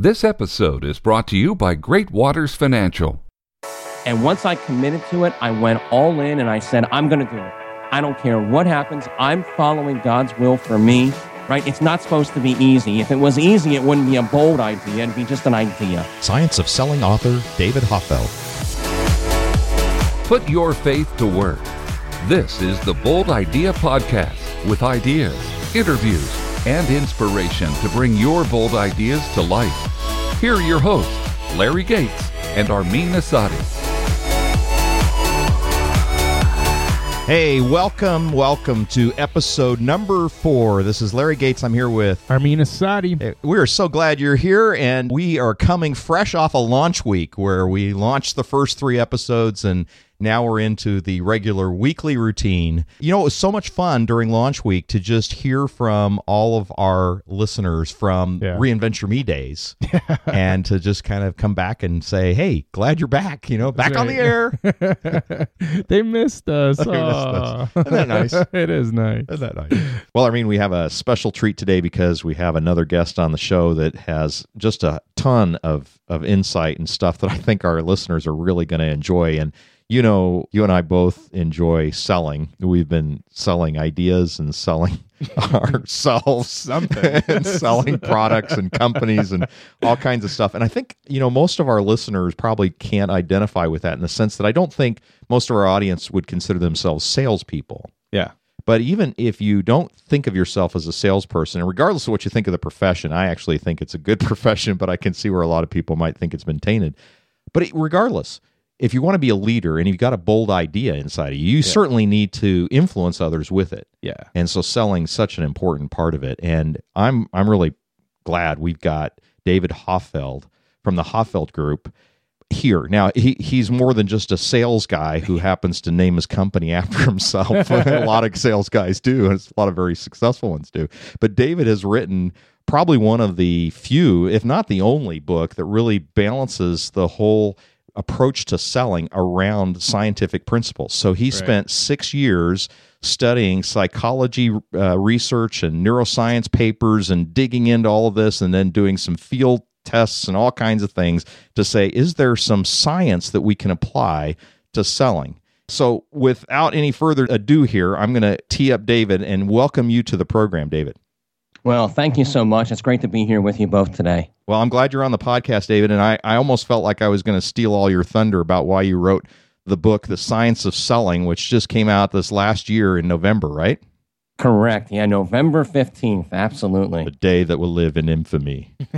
This episode is brought to you by Great Waters Financial. And once I committed to it, I went all in and I said, I'm going to do it. I don't care what happens. I'm following God's will for me, right? It's not supposed to be easy. If it was easy, it wouldn't be a bold idea. It'd be just an idea. Science of Selling author David Hoffeld. Put your faith to work. This is the Bold Idea Podcast with ideas, interviews, and inspiration to bring your bold ideas to life. Here are your hosts, Larry Gates and Armin Asadi. Hey, welcome, welcome to episode number four. This is Larry Gates. I'm here with Armin Asadi. Hey, We are so glad you're here, and we are coming fresh off a launch week where we launched the first three episodes and now we're into the regular weekly routine. You know, it was so much fun during launch week to just hear from all of our listeners from Yeah. Reinvent Your Me days and to just kind of come back and say, hey, glad you're back, you know, back on the air. they missed us. They missed us. Isn't that ah. nice? it is nice. Isn't that nice? Well, I mean, we have a special treat today because we have another guest on the show that has just a ton of, of insight and stuff that I think our listeners are really going to enjoy. And, you know, you and I both enjoy selling. We've been selling ideas and selling ourselves Something. and selling products and companies and all kinds of stuff. And I think, you know, most of our listeners probably can't identify with that in the sense that I don't think most of our audience would consider themselves salespeople. Yeah. But even if you don't think of yourself as a salesperson, and regardless of what you think of the profession, I actually think it's a good profession, but I can see where a lot of people might think it's been tainted. But regardless, if you want to be a leader and you've got a bold idea inside of you, you certainly need to influence others with it. Yeah. And so selling's such an important part of it. And I'm I'm really glad we've got David Hoffeld from the Hoffeld Group here. Now he he's more than just a sales guy who happens to name his company after himself. a lot of sales guys do, and a lot of very successful ones do. But David has written probably one of the few, if not the only book that really balances the whole approach to selling around scientific principles. So he spent 6 years studying psychology uh, research and neuroscience papers and digging into all of this and then doing some field tests and all kinds of things to say is there some science that we can apply to selling? So without any further ado here i'm going to tee up david and welcome you to the program david Well, thank you so much. It's great to be here with you both today. well i'm glad you're on the podcast david and i, I almost felt like i was going to steal all your thunder about why you wrote the book the science of selling which just came out this last year in november right Correct. Yeah, November 15th. Absolutely. the day that will live in infamy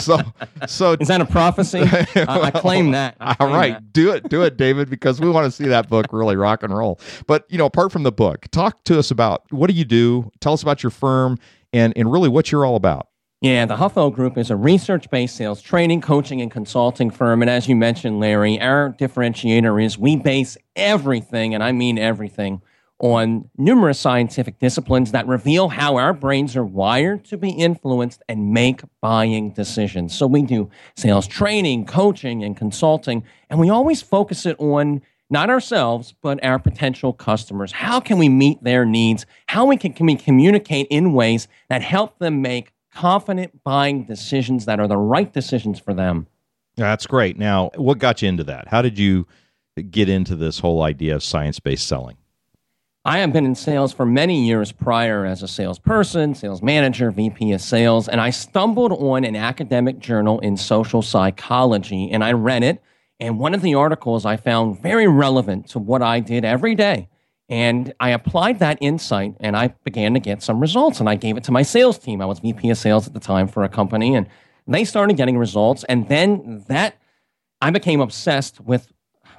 so so Is that a prophecy? I, I claim that. I claim right, that. do it, do it, David, because we want to see that book really rock and roll. But you know, apart from the book, talk to us about what do you do? Tell us about your firm and and really what you're all about. Yeah, the Hoffeld Group is a research based sales training, coaching, and consulting firm. And as you mentioned, Larry, our differentiator is we base everything, and I mean everything, on numerous scientific disciplines that reveal how our brains are wired to be influenced and make buying decisions. So we do sales training, coaching, and consulting, and we always focus it on not ourselves, but our potential customers. How can we meet their needs? How we can, can we communicate in ways that help them make confident buying decisions that are the right decisions for them? That's great. Now, what got you into that? How did you get into this whole idea of science-based selling? I have been in sales for many years prior as a salesperson, sales manager, VP of sales, and I stumbled on an academic journal in social psychology and I read it. And one of the articles I found very relevant to what I did every day. And I applied that insight and I began to get some results. And I gave it to my sales team. I was VP of sales at the time for a company and they started getting results. And then that, I became obsessed with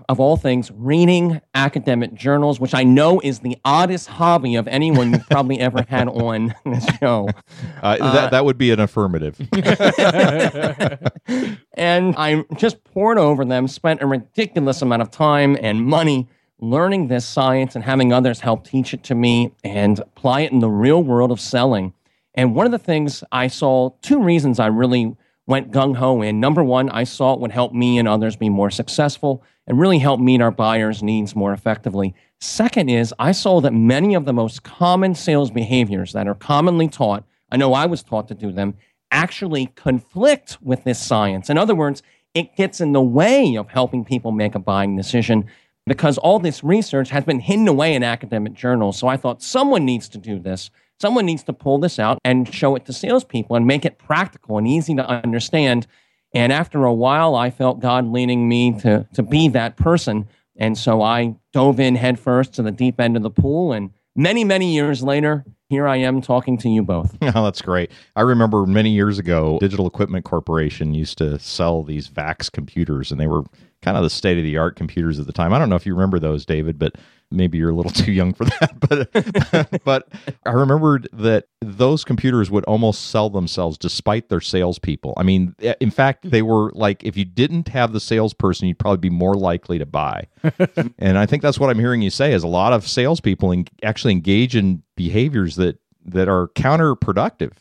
of all things, reading academic journals, which I know is the oddest hobby of anyone you've probably ever had on the show. Uh, that that would be an affirmative. and I just poured over them, spent a ridiculous amount of time and money learning this science and having others help teach it to me and apply it in the real world of selling. And one of the things I saw, two reasons I really went gung ho in. Number one, I saw it would help me and others be more successful and really help meet our buyers' needs more effectively. Second is, I saw that many of the most common sales behaviors that are commonly taught, I know I was taught to do them, actually conflict with this science. In other words, it gets in the way of helping people make a buying decision because all this research has been hidden away in academic journals. So I thought someone needs to do this. Someone needs to pull this out and show it to salespeople and make it practical and easy to understand. And after a while, I felt God leading me to, to be that person. And so I dove in headfirst to the deep end of the pool. And many, many years later, here I am talking to you both. Oh, that's great. I remember many years ago, Digital Equipment Corporation used to sell these VAX computers, and they were kind of the state of the art computers at the time. I don't know if you remember those, David, but maybe you're a little too young for that. But but I remembered that those computers would almost sell themselves despite their salespeople. I mean, in fact, they were like if you didn't have the salesperson, you'd probably be more likely to buy. and I think that's what I'm hearing you say is a lot of salespeople en- actually engage in behaviors that that are counterproductive.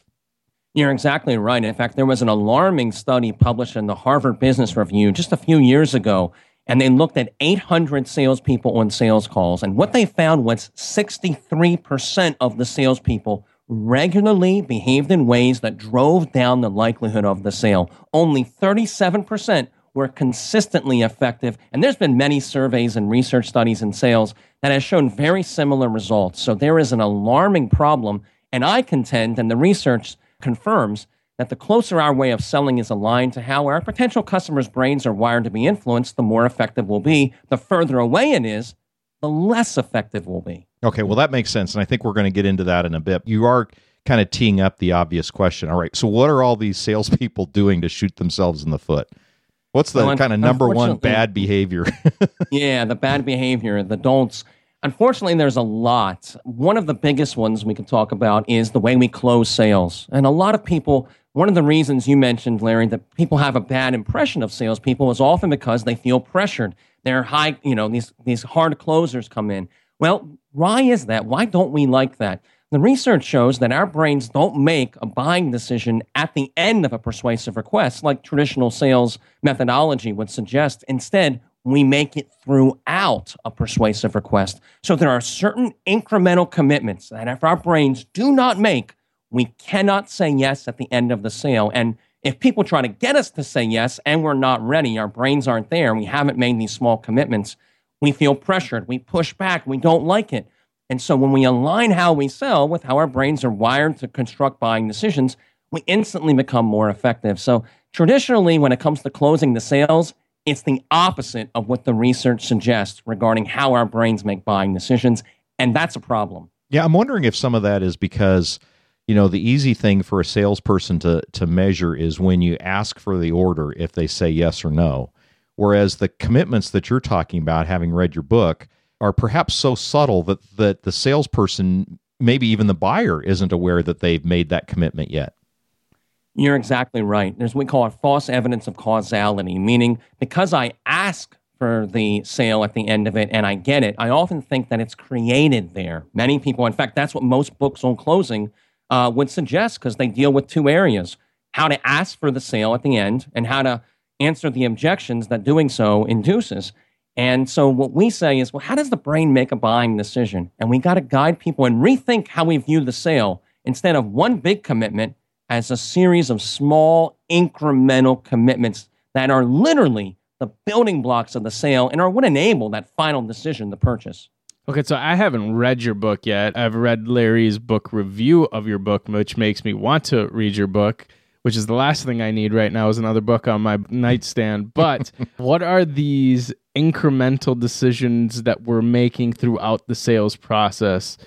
You're exactly right. In fact, there was an alarming study published in the Harvard Business Review just a few years ago, and they looked at 800 salespeople on sales calls. And what they found was 63% of the salespeople regularly behaved in ways that drove down the likelihood of the sale. Only 37% were consistently effective. And there's been many surveys and research studies in sales that has shown very similar results. So there is an alarming problem. And I contend, and the research confirms, that the closer our way of selling is aligned to how our potential customers' brains are wired to be influenced, the more effective we'll be. The further away it is, the less effective we'll be. Okay, well, that makes sense. And I think we're going to get into that in a bit. You are kind of teeing up the obvious question. All right, so what are all these salespeople doing to shoot themselves in the foot? What's the Well, kind of number one bad behavior? yeah, the bad behavior, the don'ts. Unfortunately, there's a lot. One of the biggest ones we can talk about is the way we close sales. And a lot of people, one of the reasons you mentioned, Larry, that people have a bad impression of salespeople is often because they feel pressured. They're high, you know, these, these hard closers come in. Well, why is that? Why don't we like that? The research shows that our brains don't make a buying decision at the end of a persuasive request, like traditional sales methodology would suggest. Instead, we make it throughout a persuasive request. So there are certain incremental commitments that if our brains do not make, we cannot say yes at the end of the sale. And if people try to get us to say yes and we're not ready, our brains aren't there, we haven't made these small commitments, we feel pressured, we push back, we don't like it. And so when we align how we sell with how our brains are wired to construct buying decisions, we instantly become more effective. So traditionally, when it comes to closing the sales, it's the opposite of what the research suggests regarding how our brains make buying decisions. And that's a problem. yeah, I'm wondering if some of that is because you know the easy thing for a salesperson to to measure is when you ask for the order if they say yes or no. Whereas the commitments that you're talking about, having read your book, are perhaps so subtle that that the salesperson, maybe even the buyer, isn't aware that they've made that commitment yet. You're exactly right. There's what we call a false evidence of causality, meaning because I ask for the sale at the end of it and I get it, I often think that it's created there. Many people, in fact, that's what most books on closing uh, would suggest because they deal with two areas how to ask for the sale at the end and how to answer the objections that doing so induces. And so what we say is, well, how does the brain make a buying decision? And we got to guide people and rethink how we view the sale instead of one big commitment as a series of small incremental commitments that are literally the building blocks of the sale and are what enable that final decision to purchase. Okay, so I haven't read your book yet. I've read Larry's book review of your book, which makes me want to read your book, which is the last thing I need right now is another book on my nightstand. But what are these incremental decisions that we're making throughout the sales process?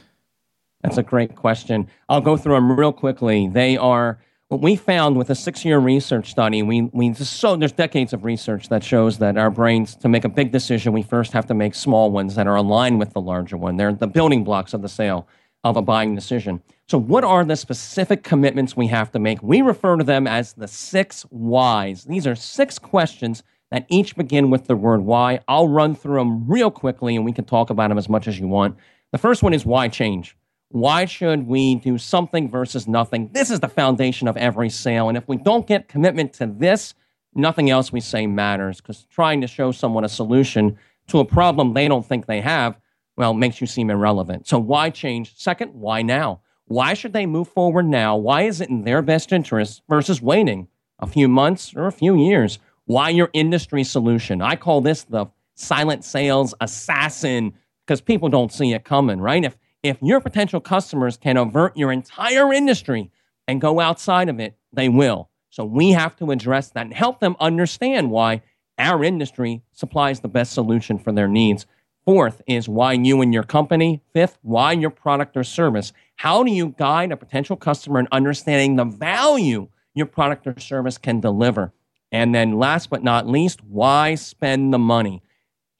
That's a great question. I'll go through them real quickly. They are what we found with a six-year research study. We we so there's decades of research that shows that our brains to make a big decision, we first have to make small ones that are aligned with the larger one. They're the building blocks of the sale of a buying decision. So, what are the specific commitments we have to make? We refer to them as the six whys. These are six questions that each begin with the word why. I'll run through them real quickly and we can talk about them as much as you want. The first one is why change? Why should we do something versus nothing? This is the foundation of every sale. And if we don't get commitment to this, nothing else we say matters because trying to show someone a solution to a problem they don't think they have, well, makes you seem irrelevant. So why change? Second, why now? Why should they move forward now? Why is it in their best interest versus waiting a few months or a few years? Why your industry solution? I call this the silent sales assassin because people don't see it coming, right? If if your potential customers can avert your entire industry and go outside of it, they will. So we have to address that and help them understand why our industry supplies the best solution for their needs. Fourth is why you and your company. Fifth, why your product or service. How do you guide a potential customer in understanding the value your product or service can deliver? And then last but not least, why spend the money?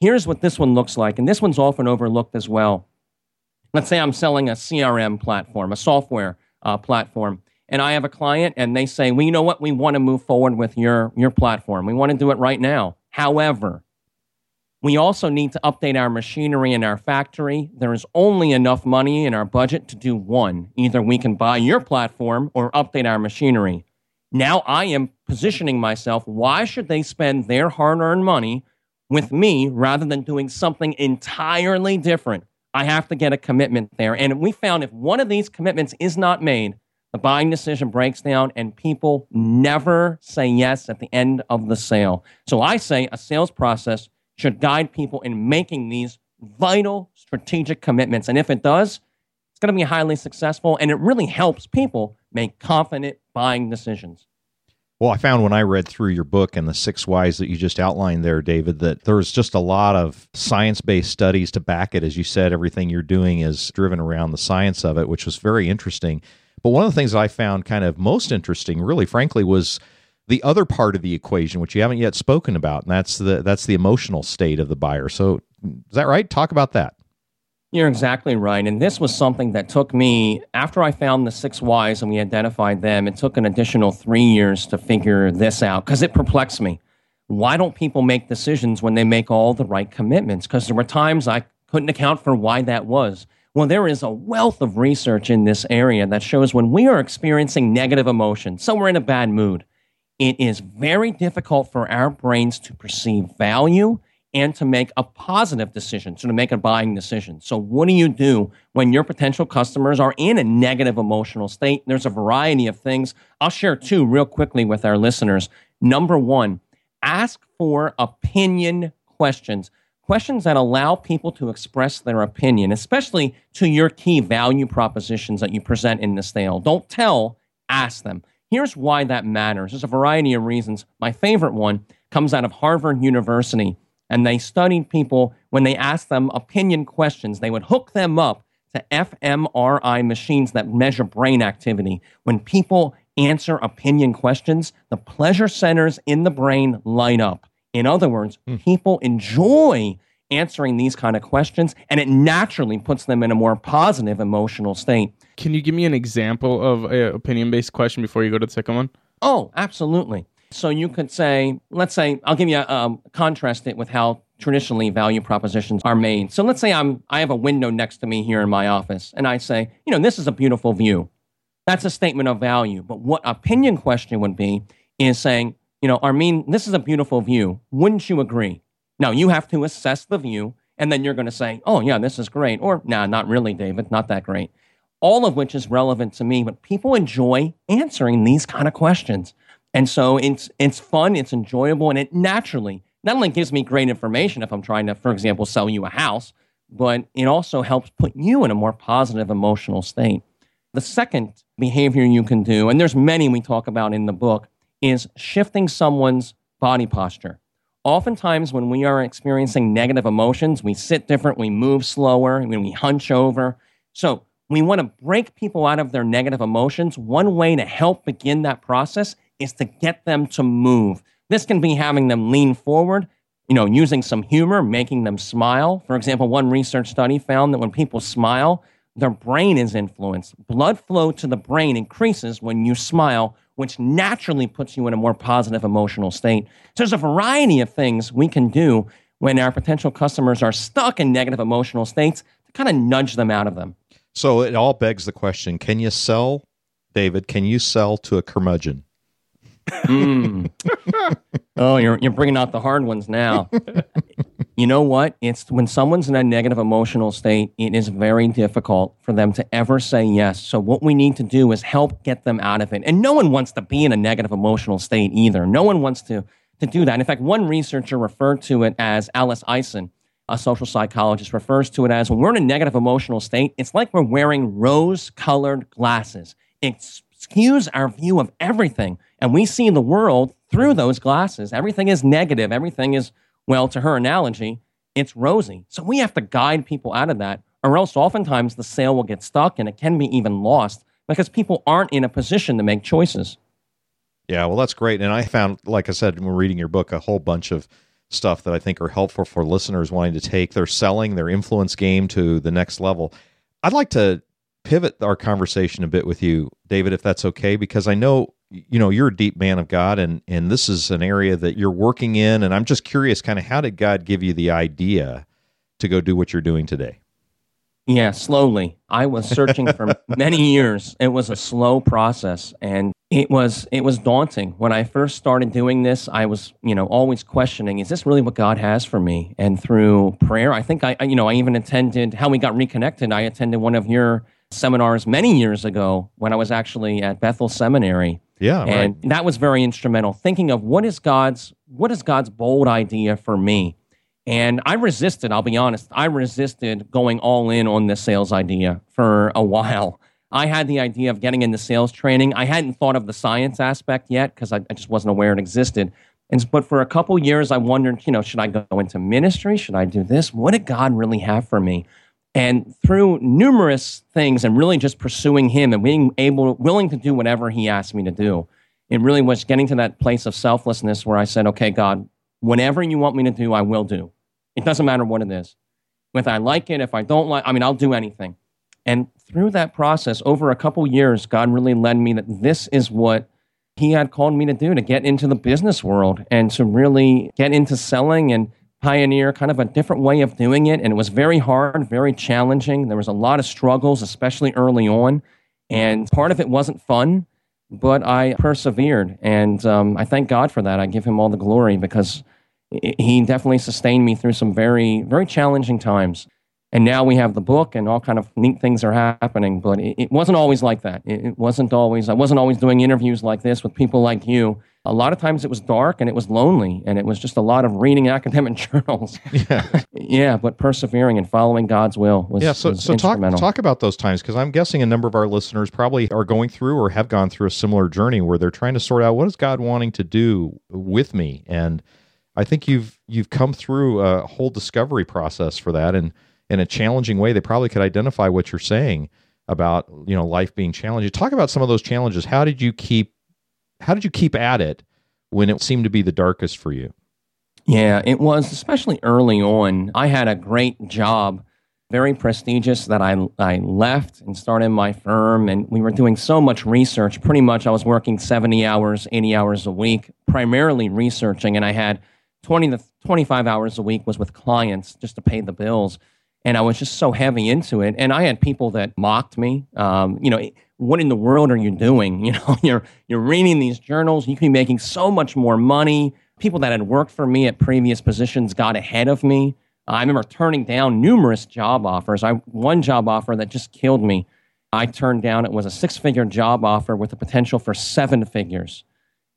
Here's what this one looks like, and this one's often overlooked as well. Let's say I'm selling a CRM platform, a software uh, platform, and I have a client and they say, well, you know what? We want to move forward with your, your platform. We want to do it right now. However, we also need to update our machinery in our factory. There is only enough money in our budget to do one. Either we can buy your platform or update our machinery. Now I am positioning myself. Why should they spend their hard earned money with me rather than doing something entirely different? I have to get a commitment there. And we found if one of these commitments is not made, the buying decision breaks down and people never say yes at the end of the sale. So I say a sales process should guide people in making these vital strategic commitments. And if it does, it's going to be highly successful and it really helps people make confident buying decisions. Well, I found when I read through your book and the six whys that you just outlined there, David, that there's just a lot of science based studies to back it. As you said, everything you're doing is driven around the science of it, which was very interesting. But one of the things that I found kind of most interesting, really, frankly, was the other part of the equation, which you haven't yet spoken about, and that's the that's the emotional state of the buyer. So, is that right? Talk about that. You're exactly right. And this was something that took me, after I found the six whys and we identified them, it took an additional three years to figure this out because it perplexed me. Why don't people make decisions when they make all the right commitments? Because there were times I couldn't account for why that was. Well, there is a wealth of research in this area that shows when we are experiencing negative emotions, so we're in a bad mood, it is very difficult for our brains to perceive value and to make a positive decision, so to make a buying decision. So, what do you do when your potential customers are in a negative emotional state? There's a variety of things. I'll share two real quickly with our listeners. Number one, ask for opinion questions. Questions that allow people to express their opinion, especially to your key value propositions that you present in the sale. Don't tell, ask them. Here's why that matters. There's a variety of reasons. My favorite one comes out of Harvard University and they studied people when they asked them opinion questions. They would hook them up to fMRI machines that measure brain activity. When people answer opinion questions, the pleasure centers in the brain light up. In other words, mm. people enjoy answering these kind of questions and it naturally puts them in a more positive emotional state. Can you give me an example of an opinion based question before you go to the second one? Oh, absolutely. So you could say, let's say, I'll give you a um, contrast it with how traditionally value propositions are made. So let's say I'm I have a window next to me here in my office, and I say, you know, this is a beautiful view. That's a statement of value. But what opinion question would be is saying, you know, Armin, this is a beautiful view. Wouldn't you agree? Now you have to assess the view, and then you're going to say, oh yeah, this is great, or nah, not really, David, not that great. All of which is relevant to me, but people enjoy answering these kind of questions. And so it's it's fun, it's enjoyable, and it naturally not only gives me great information if I'm trying to, for example, sell you a house, but it also helps put you in a more positive emotional state. The second behavior you can do, and there's many we talk about in the book, is shifting someone's body posture. Oftentimes, when we are experiencing negative emotions, we sit different, we move slower, we hunch over. So, we want to break people out of their negative emotions. One way to help begin that process is to get them to move. This can be having them lean forward, you know, using some humor, making them smile. For example, one research study found that when people smile, their brain is influenced. Blood flow to the brain increases when you smile, which naturally puts you in a more positive emotional state. So there's a variety of things we can do when our potential customers are stuck in negative emotional states to kind of nudge them out of them. So it all begs the question can you sell, David, can you sell to a curmudgeon? Mm. oh, you're you're bringing out the hard ones now. you know what? It's when someone's in a negative emotional state, it is very difficult for them to ever say yes. So, what we need to do is help get them out of it. And no one wants to be in a negative emotional state either. No one wants to, to do that. In fact, one researcher referred to it as Alice Isen, a social psychologist, refers to it as when we're in a negative emotional state, it's like we're wearing rose colored glasses. It skews our view of everything. And we see the world through those glasses. Everything is negative, everything is well, to her analogy, it's rosy. So we have to guide people out of that, or else oftentimes the sale will get stuck and it can be even lost because people aren't in a position to make choices. Yeah, well, that's great. And I found, like I said, when reading your book, a whole bunch of stuff that I think are helpful for listeners wanting to take their selling, their influence game to the next level. I'd like to pivot our conversation a bit with you, David, if that's okay, because I know you know you're a deep man of god and and this is an area that you're working in and i'm just curious kind of how did god give you the idea to go do what you're doing today? Yeah slowly. I was searching for many years. It was a slow process and it was it was daunting. When i first started doing this i was you know always questioning is this really what god has for me? And through prayer i think i you know i even attended how we got reconnected i attended one of your seminars many years ago when i was actually at bethel seminary yeah, and right. that was very instrumental. Thinking of what is God's what is God's bold idea for me, and I resisted. I'll be honest. I resisted going all in on this sales idea for a while. I had the idea of getting into sales training. I hadn't thought of the science aspect yet because I, I, just wasn't aware it existed. And but for a couple years, I wondered, you know, should I go into ministry? Should I do this? What did God really have for me? And through numerous things and really just pursuing him and being able, willing to do whatever he asked me to do, it really was getting to that place of selflessness where I said, okay, God, whatever you want me to do, I will do. It doesn't matter what it is. If I like it, if I don't like, I mean, I'll do anything. And through that process, over a couple years, God really led me that this is what He had called me to do to get into the business world and to really get into selling and pioneer kind of a different way of doing it. And it was very hard, very challenging. There was a lot of struggles, especially early on. And part of it wasn't fun, but I persevered. And um, I thank God for that. I give him all the glory because he definitely sustained me through some very, very challenging times. And now we have the book and all kind of neat things are happening, but it, it wasn't always like that. It, it wasn't always, I wasn't always doing interviews like this with people like you a lot of times it was dark and it was lonely and it was just a lot of reading academic journals. Yeah, yeah, but persevering and following God's will was yeah. So, was so talk talk about those times because I'm guessing a number of our listeners probably are going through or have gone through a similar journey where they're trying to sort out what is God wanting to do with me, and I think you've you've come through a whole discovery process for that, and in a challenging way, they probably could identify what you're saying about you know life being challenging. Talk about some of those challenges. How did you keep how did you keep at it when it seemed to be the darkest for you? Yeah, it was, especially early on. I had a great job, very prestigious, that I, I left and started my firm. And we were doing so much research. Pretty much, I was working 70 hours, 80 hours a week, primarily researching. And I had 20 to 25 hours a week was with clients just to pay the bills. And I was just so heavy into it. And I had people that mocked me. Um, you know, what in the world are you doing? You know, you're you're reading these journals. You could be making so much more money. People that had worked for me at previous positions got ahead of me. I remember turning down numerous job offers. I one job offer that just killed me. I turned down. It was a six-figure job offer with the potential for seven figures,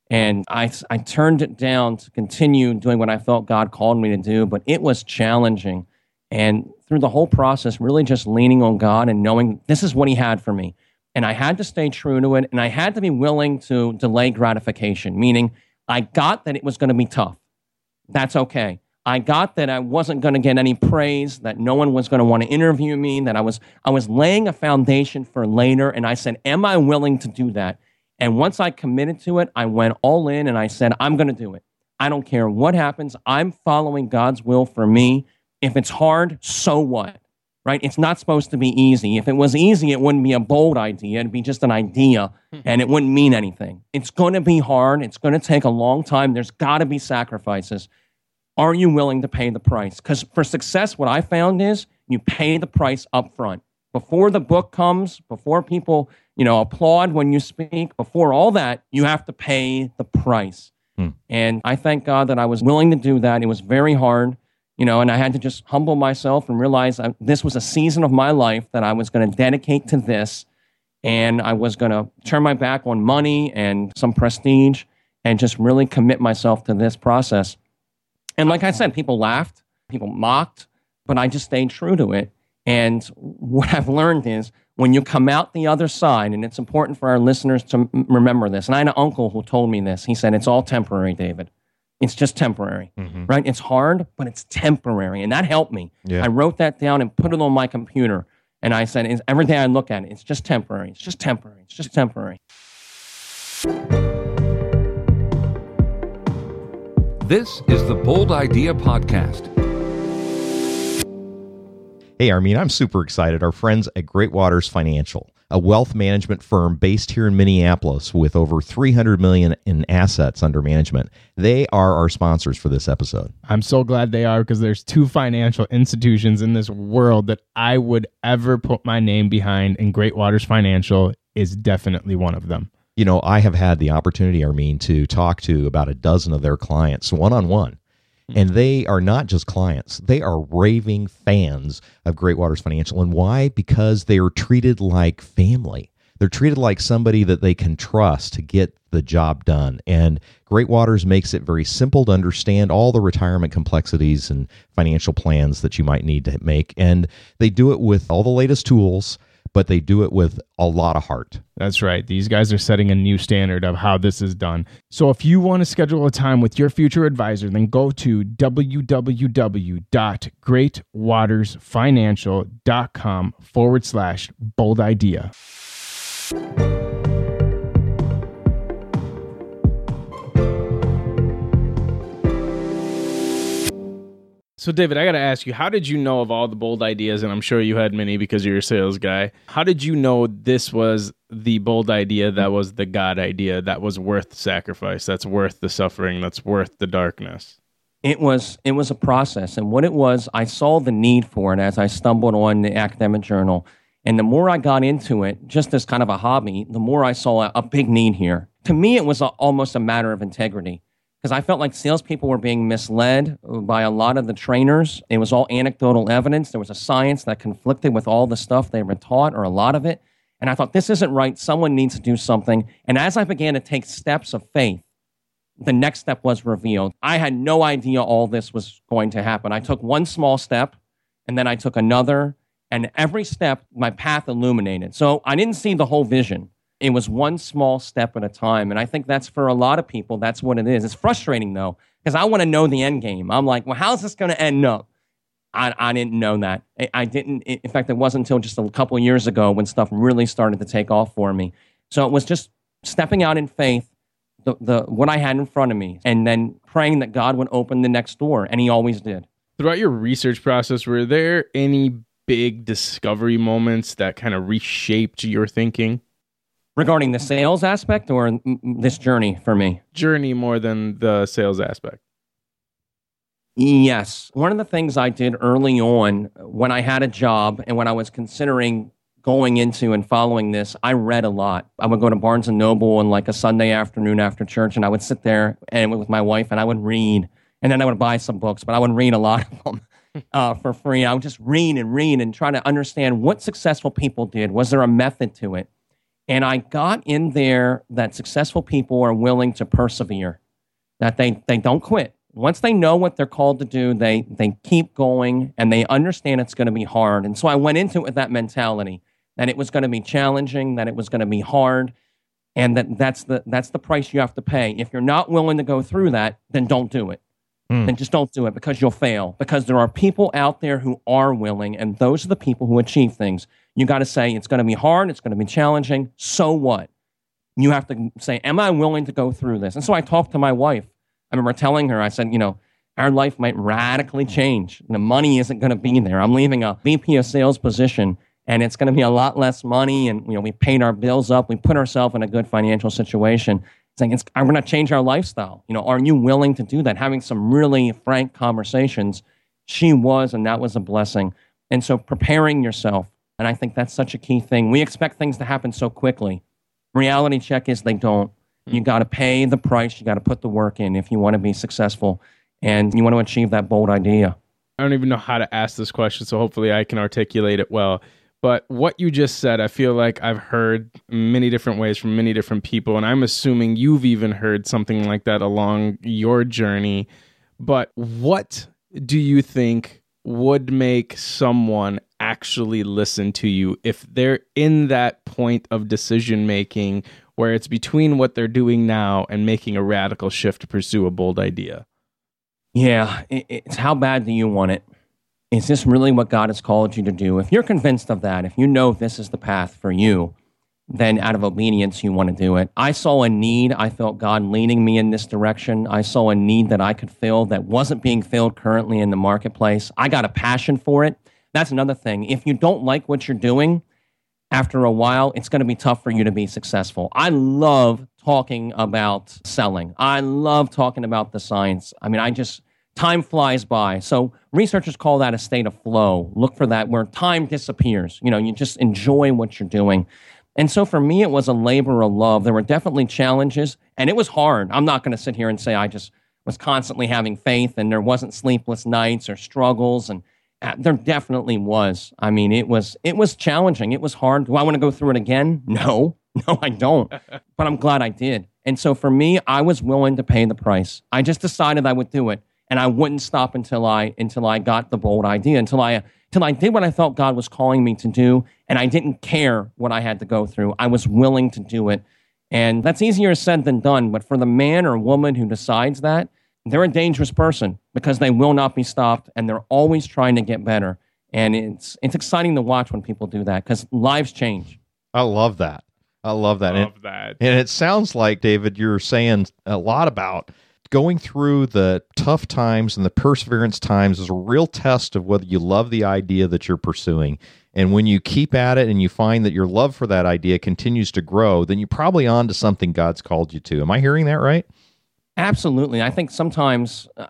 and I I turned it down to continue doing what I felt God called me to do. But it was challenging, and through the whole process, really just leaning on God and knowing this is what He had for me and I had to stay true to it, and I had to be willing to delay gratification, meaning I got that it was going to be tough. That's okay. I got that I wasn't going to get any praise, that no one was going to want to interview me, that I was I was laying a foundation for later and I said, "Am I willing to do that?" And once I committed to it, I went all in and I said, "I'm going to do it. I don't care what happens. I'm following God's will for me. If it's hard, so what? right? It's not supposed to be easy. If it was easy, it wouldn't be a bold idea. It'd be just an idea hmm. and it wouldn't mean anything. It's going to be hard. It's going to take a long time. There's got to be sacrifices. Are you willing to pay the price? Because for success, what I found is you pay the price up front. Before the book comes, before people, you know, applaud when you speak, before all that, you have to pay the price. Hmm. And I thank God that I was willing to do that. It was very hard you know, and I had to just humble myself and realize I, this was a season of my life that I was going to dedicate to this. And I was going to turn my back on money and some prestige and just really commit myself to this process. And like I said, people laughed, people mocked, but I just stayed true to it. And what I've learned is when you come out the other side, and it's important for our listeners to remember this. And I had an uncle who told me this. He said, It's all temporary, David. It's just temporary, mm-hmm. right? It's hard, but it's temporary. And that helped me. Yeah. I wrote that down and put it on my computer. And I said, every day I look at it, it's just temporary. It's just temporary. It's just temporary. This is the Bold Idea Podcast. Hey, Armin, I'm super excited. Our friends at Great Waters Financial, a wealth management firm based here in Minneapolis with over 300 million in assets under management. They are our sponsors for this episode. I'm so glad they are because there's two financial institutions in this world that I would ever put my name behind, and Great Waters Financial is definitely one of them. You know, I have had the opportunity, Armin, to talk to about a dozen of their clients one on one Mm-hmm. and they are not just clients, they are raving fans of Great Waters Financial. And why? Because they are treated like family. They're treated like somebody that they can trust to get the job done. And Great Waters makes it very simple to understand all the retirement complexities and financial plans that you might need to make. And they do it with all the latest tools but they do it with a lot of heart. That's right. These guys are setting a new standard of how this is done. So if you want to schedule a time with your future advisor, then go to www.greatwatersfinancial.com forward slash bold idea. So, David, I got to ask you, how did you know of all the bold ideas? And I'm sure you had many because you're a sales guy. How did you know this was the bold idea that was the God idea that was worth sacrifice, that's worth the suffering, that's worth the darkness? It was it was a process, and what it was, I saw the need for it as I stumbled on the academic journal, and the more I got into it, just as kind of a hobby, the more I saw a, a big need here. To me, it was a, almost a matter of integrity because I felt like salespeople were being misled by a lot of the trainers. It was all anecdotal evidence. There was a science that conflicted with all the stuff they were taught, or a lot of it. And I thought, this isn't right. Someone needs to do something. And as I began to take steps of faith, the next step was revealed. I had no idea all this was going to happen. I took one small step, and then I took another, and every step, my path illuminated. So I didn't see the whole vision. It was one small step at a time. And I think that's for a lot of people, that's what it is. It's frustrating though, because I want to know the end game. I'm like, well, how's this going to end up? I, I didn't know that. I, I didn't, in fact, it wasn't until just a couple years ago when stuff really started to take off for me. So it was just stepping out in faith, the, the, what I had in front of me, and then praying that God would open the next door. And He always did. Throughout your research process, were there any big discovery moments that kind of reshaped your thinking? Regarding the sales aspect or this journey for me? Journey more than the sales aspect. Yes. One of the things I did early on when I had a job and when I was considering going into and following this, I read a lot. I would go to Barnes and Noble on like a Sunday afternoon after church and I would sit there and with my wife and I would read. And then I would buy some books, but I would read a lot of them. Uh, for free. I would just read and read and try to understand what successful people did. Was there a method to it? And I got in there that successful people are willing to persevere, that they, they don't quit. Once they know what they're called to do, they, they keep going and they understand it's going to be hard. And so I went into it with that mentality that it was going to be challenging, that it was going to be hard, and that that's the, that's the price you have to pay. If you're not willing to go through that, then don't do it. Mm. Then just don't do it because you'll fail. Because there are people out there who are willing, and those are the people who achieve things. You got to say, it's going to be hard, it's going to be challenging. So what? You have to say, Am I willing to go through this? And so I talked to my wife. I remember telling her, I said, You know, our life might radically change. The money isn't going to be there. I'm leaving a VP of sales position and it's going to be a lot less money. And, you know, we paid our bills up. We put ourselves in a good financial situation. Saying, it's, I'm going to change our lifestyle. You know, are you willing to do that? Having some really frank conversations. She was, and that was a blessing. And so preparing yourself and I think that's such a key thing. We expect things to happen so quickly. Reality check is they don't. You hmm. got to pay the price. You got to put the work in if you want to be successful and you want to achieve that bold idea. I don't even know how to ask this question, so hopefully I can articulate it well. But what you just said, I feel like I've heard many different ways from many different people, and I'm assuming you've even heard something like that along your journey. But what do you think would make someone actually listen to you if they're in that point of decision making where it's between what they're doing now and making a radical shift to pursue a bold idea? Yeah, it's how bad do you want it? Is this really what God has called you to do? If you're convinced of that, if you know this is the path for you, then out of obedience, you want to do it. I saw a need. I felt God leading me in this direction. I saw a need that I could fill that wasn't being filled currently in the marketplace. I got a passion for it. That's another thing. If you don't like what you're doing, after a while, it's going to be tough for you to be successful. I love talking about selling. I love talking about the science. I mean, I just, time flies by. So researchers call that a state of flow. Look for that where time disappears. You know, you just enjoy what you're doing. And so for me, it was a labor of love. There were definitely challenges, and it was hard. I'm not going to sit here and say I just was constantly having faith and there wasn't sleepless nights or struggles and uh, there definitely was. I mean, it was it was challenging. It was hard. Do I want to go through it again? No. No, I don't. but I'm glad I did. And so for me, I was willing to pay the price. I just decided I would do it and I wouldn't stop until I until I got the bold idea, until I until I did what I felt God was calling me to do and I didn't care what I had to go through. I was willing to do it. And that's easier said than done, but for the man or woman who decides that, they're a dangerous person because they will not be stopped and they're always trying to get better. And it's it's exciting to watch when people do that because lives change. I love that. I love that. Love and, that. And it sounds like David, you're saying a lot about going through the tough times and the perseverance times is a real test of whether you love the idea that you're pursuing. And when you keep at it and you find that your love for that idea continues to grow, then you're probably on to something God's called you to. Am I hearing that right? Absolutely. I think sometimes uh,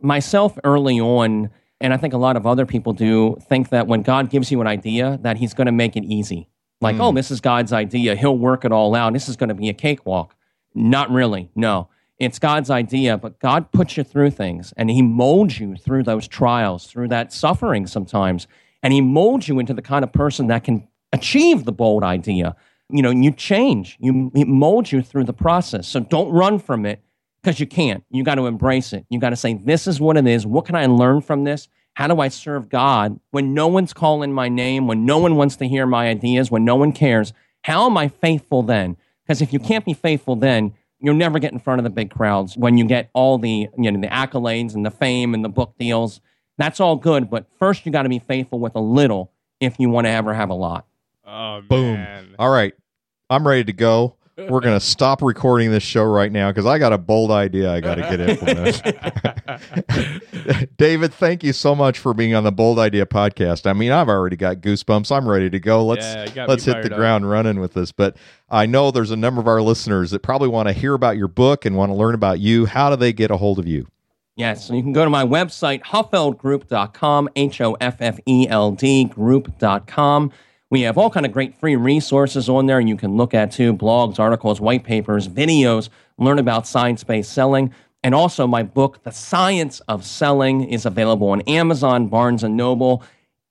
myself early on, and I think a lot of other people do, think that when God gives you an idea, that He's going to make it easy. Like, mm. oh, this is God's idea. He'll work it all out. This is going to be a cakewalk. Not really. No. It's God's idea, but God puts you through things and He molds you through those trials, through that suffering sometimes. And He molds you into the kind of person that can achieve the bold idea. You know, you change, you, it molds you through the process. So don't run from it because you can't. You got to embrace it. You got to say, this is what it is. What can I learn from this? How do I serve God when no one's calling my name, when no one wants to hear my ideas, when no one cares? How am I faithful then? Because if you can't be faithful then, you'll never get in front of the big crowds when you get all the, you know, the accolades and the fame and the book deals. That's all good, but first you got to be faithful with a little if you want to ever have a lot. Oh, Boom. All right. I'm ready to go we're going to stop recording this show right now because I got a bold idea I got to get implemented. David, thank you so much for being on the Bold Idea podcast. I mean, I've already got goosebumps. I'm ready to go. Let's yeah, let's hit the up. ground running with this. But I know there's a number of our listeners that probably want to hear about your book and want to learn about you. How do they get a hold of you? Yes, so you can go to my website, hoffeldgroup.com, H O F F E L D group.com. We have all kind of great free resources on there you can look at too, blogs, articles, white papers, videos, learn about science-based selling. And also my book, The Science of Selling, is available on Amazon, Barnes and Noble,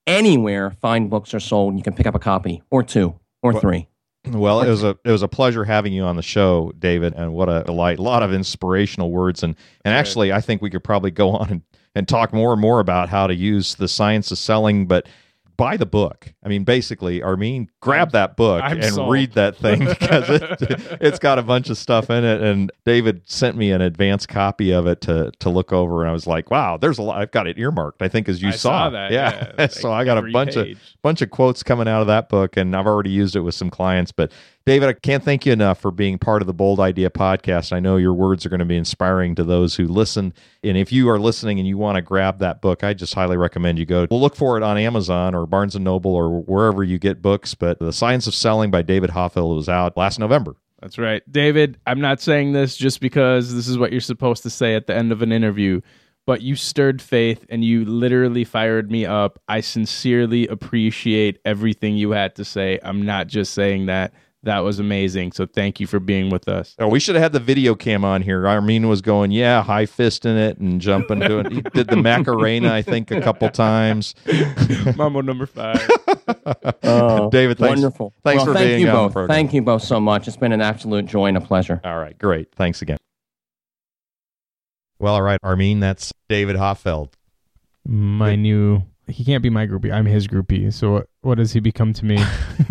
anywhere fine books are sold. You can pick up a copy or two or three. Well, it was a it was a pleasure having you on the show, David, and what a delight! A lot of inspirational words, and and actually, I think we could probably go on and, and talk more and more about how to use the science of selling. But buy the book. I mean, basically, Armin, grab that book I'm and sold. read that thing because it, it's got a bunch of stuff in it. And David sent me an advance copy of it to to look over, and I was like, "Wow, there's a lot." I've got it earmarked. I think as you I saw, saw that, yeah. yeah. so I got a bunch page. of bunch of quotes coming out of that book, and I've already used it with some clients. But David, I can't thank you enough for being part of the Bold Idea podcast. I know your words are going to be inspiring to those who listen. And if you are listening and you want to grab that book, I just highly recommend you go. We'll look for it on Amazon or Barnes and Noble or wherever you get books. But The Science of Selling by David Hoffeld was out last November. That's right. David, I'm not saying this just because this is what you're supposed to say at the end of an interview, but you stirred faith and you literally fired me up. I sincerely appreciate everything you had to say. I'm not just saying that That was amazing. So thank you for being with us. Oh, we should have had the video cam on here. Armin was going, yeah, high fist in it and jumping, doing. He did the Macarena, I think, a couple times. Mambo number five. Oh, David, thanks- wonderful. thanks Well, for thank being you on the both. program. Thank you both so much. It's been an absolute joy and a pleasure. All right, great. Thanks again. Well, all right, Armin, that's David Hoffeld. My new. He can't be my groupie. I'm his groupie. So what, what does he become to me?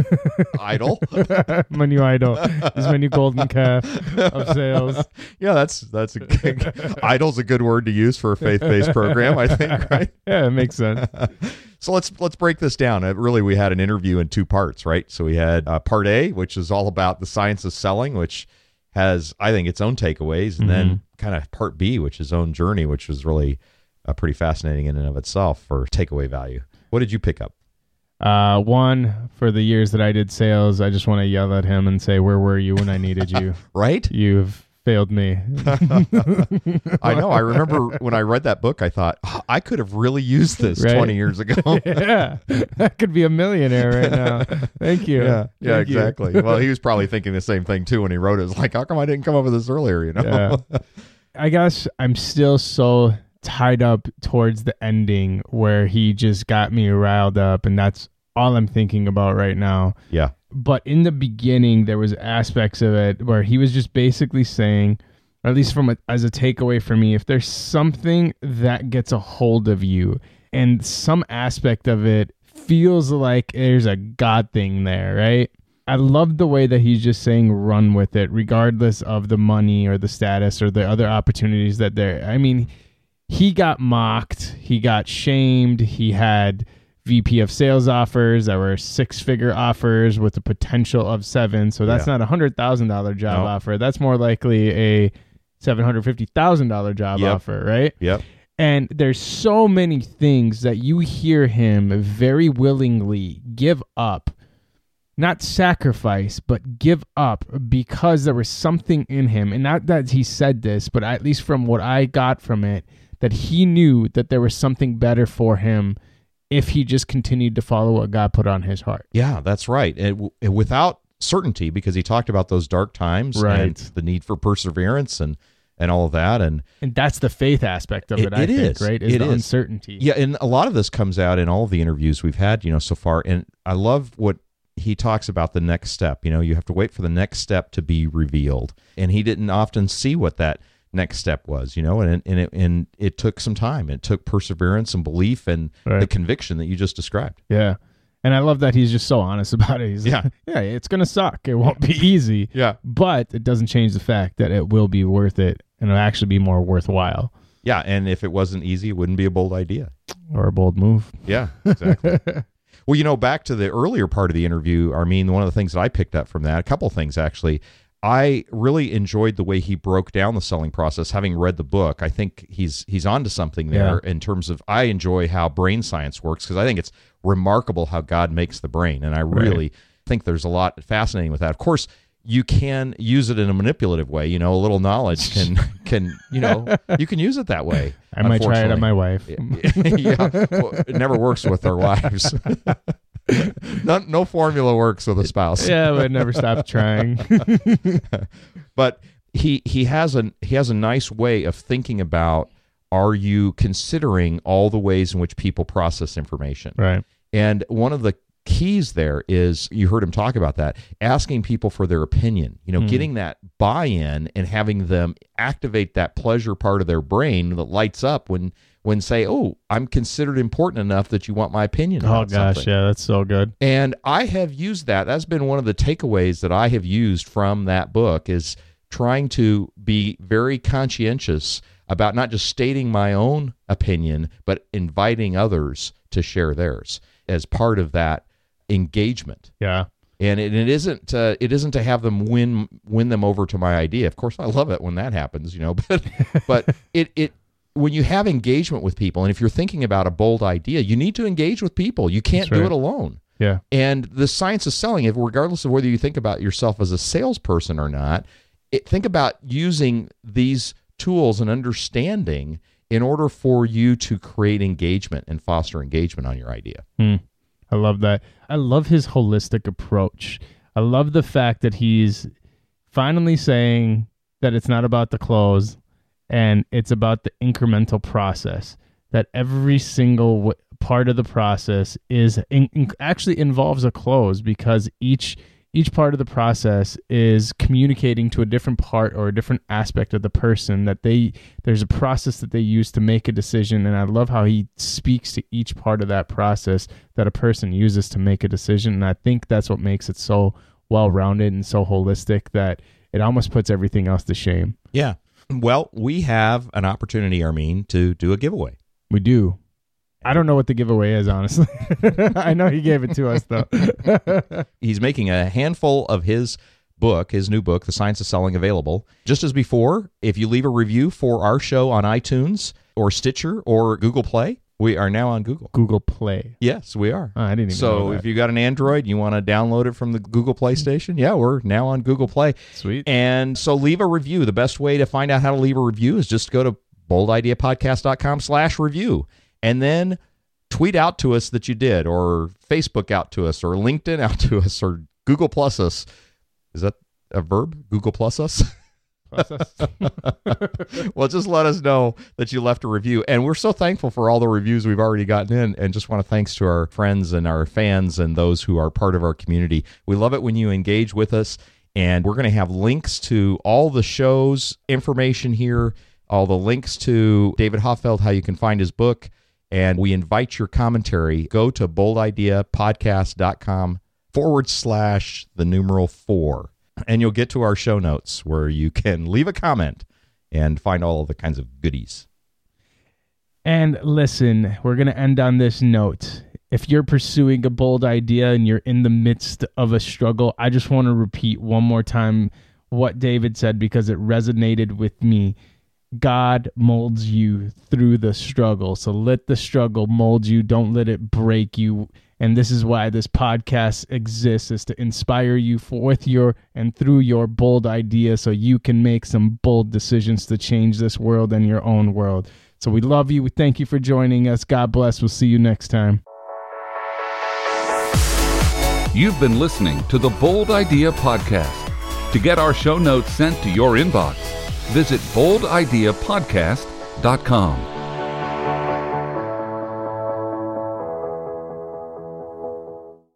Idol. my new idol. He's my new golden calf of sales. yeah, that's that's a good, idol's a good word to use for a faith-based program, I think, right? Yeah, it makes sense. so let's let's break this down. Uh, really, we had an interview in two parts, right? So we had uh, part A, which is all about the science of selling, which has I think its own takeaways, and then kind of part B, which is own journey, which was really uh, pretty fascinating in and of itself for takeaway value. What did you pick up? Uh, one for the years that I did sales, I just want to yell at him and say, "Where were you when I needed you? Right? You've failed me." I know. I remember when I read that book, I thought "Oh, I could have really used this Right. 20 years ago. yeah, that could be a millionaire right now. Thank you. Yeah, yeah, Thank exactly. well, he was probably thinking the same thing too when he wrote it. It's like, how come I didn't come up with this earlier? You know? Yeah. I guess I'm still so tied up towards the ending where he just got me riled up, and that's all I'm thinking about right now. yeah. But in the beginning, there was aspects of it where he was just basically saying, at least from a, as a takeaway for me, if there's something that gets a hold of you, and some aspect of it feels like there's a God thing there, right? I love the way that he's just saying run with it, regardless of the money or the status or the other opportunities that there. I mean, he got mocked, he got shamed, he had VP of sales offers that were six figure offers with the potential of seven. So that's Yeah. not a hundred thousand dollar job No. offer. That's more likely a seven hundred fifty thousand dollar job Yep. offer, right? Yep. And there's so many things that you hear him very willingly give up, not sacrifice, but give up because there was something in him. And not that he said this, but at least from what I got from it, that he knew that there was something better for him if he just continued to follow what God put on his heart. Yeah, that's right. And w- without certainty, because he talked about those dark times Right. and the need for perseverance and and all of that. And And that's the faith aspect of it, It- I it think, is. right? Is It is. uncertainty. yeah, and a lot of this comes out in all of the interviews we've had, you know, so far. And I love what he talks about the next step. You know, you have to wait for the next step to be revealed, and he didn't often see what that next step was. You know, and and it, and it took some time. It took perseverance and belief and the conviction that you just described. Yeah. And I love that he's just so honest about it. He's Yeah. like, yeah, it's going to suck. It won't be easy. Yeah. But it doesn't change the fact that it will be worth it and it'll actually be more worthwhile Yeah, and if it wasn't easy, it wouldn't be a bold idea. or a bold move. Yeah, exactly. well, you know, back to the earlier part of the interview, Armin, one of the things that I picked up from that, a couple things actually. I really enjoyed the way he broke down the selling process. Having read the book, I think he's he's onto something there in terms of I enjoy how brain science works because I think it's remarkable how God makes the brain, and I really think there's a lot fascinating with that. Of course, you can use it in a manipulative way. You know, a little knowledge can can you know you can use it that way. I might try it on my wife. yeah, well, it never works with our wives. no, no formula works with a spouse. yeah, but never stop trying. But he he has a he has a nice way of thinking about are you considering all the ways in which people process information? right. And one of the keys there is you heard him talk about that asking people for their opinion you know hmm. getting that buy-in and having them activate that pleasure part of their brain that lights up when when say oh i'm considered important enough that you want my opinion Oh, gosh. something. Yeah, that's so good. And I have used that. That's been one of the takeaways that I have used from that book is trying to be very conscientious about not just stating my own opinion, but inviting others to share theirs as part of that engagement. Yeah. And it, it isn't uh, it isn't to have them win win them over to my idea. Of course, I love it when that happens, you know. But but it it when you have engagement with people, and if you're thinking about a bold idea, you need to engage with people. You can't That's do it alone. Yeah. And the science of selling, if regardless of whether you think about yourself as a salesperson or not, it, think about using these tools and understanding in order for you to create engagement and foster engagement on your idea. Hmm. I love that. I love his holistic approach I love the fact that he's finally saying that it's not about the close and it's about the incremental process that every single w- part of the process is in, in- actually involves a close because each each part of the process is communicating to a different part or a different aspect of the person that they there's a process that they use to make a decision and i love how he speaks to each part of that process that a person uses to make a decision and i think that's what makes it so well rounded and so holistic that it almost puts everything else to shame Yeah. Well, we have an opportunity, Armin, to do a giveaway. we do i don't know what the giveaway is honestly i know he gave it to us though He's making a handful of his book, his new book, The Science of Selling, available. Just as before, if you leave a review for our show on iTunes or Stitcher or Google Play, we are now on Google. google play Yes, we are. Oh, i didn't even know So that. if you got an Android, you want to download it from the Google Play hmm. Station, yeah, we're now on Google Play. sweet And so leave a review. The best way to find out how to leave a review is just go to boldideapodcast.com slash review and then tweet out to us that you did or Facebook out to us or LinkedIn out to us or Google Plus us. Is that a verb? Google Plus us? well, just let us know that you left a review. And we're so thankful for all the reviews we've already gotten in. And just want to thanks to our friends and our fans and those who are part of our community. We love it when you engage with us. And we're going to have links to all the shows, information here, all the links to David Hoffeld, how you can find his book. And we invite your commentary. Go to boldideapodcast.com forward slash the numeral four and you'll get to our show notes where you can leave a comment and find all the kinds of goodies. And listen, we're going to end on this note. If you're pursuing a bold idea and you're in the midst of a struggle, I just want to repeat one more time what David said because it resonated with me. God molds you through the struggle. So let the struggle mold you. Don't let it break you. And this is why this podcast exists is to inspire you for, with your and through your bold idea so you can make some bold decisions to change this world and your own world. So we love you. We thank you for joining us. God bless. We'll see you next time. You've been listening to the Bold Idea Podcast. To get our show notes sent to your inbox, visit boldideapodcast.com.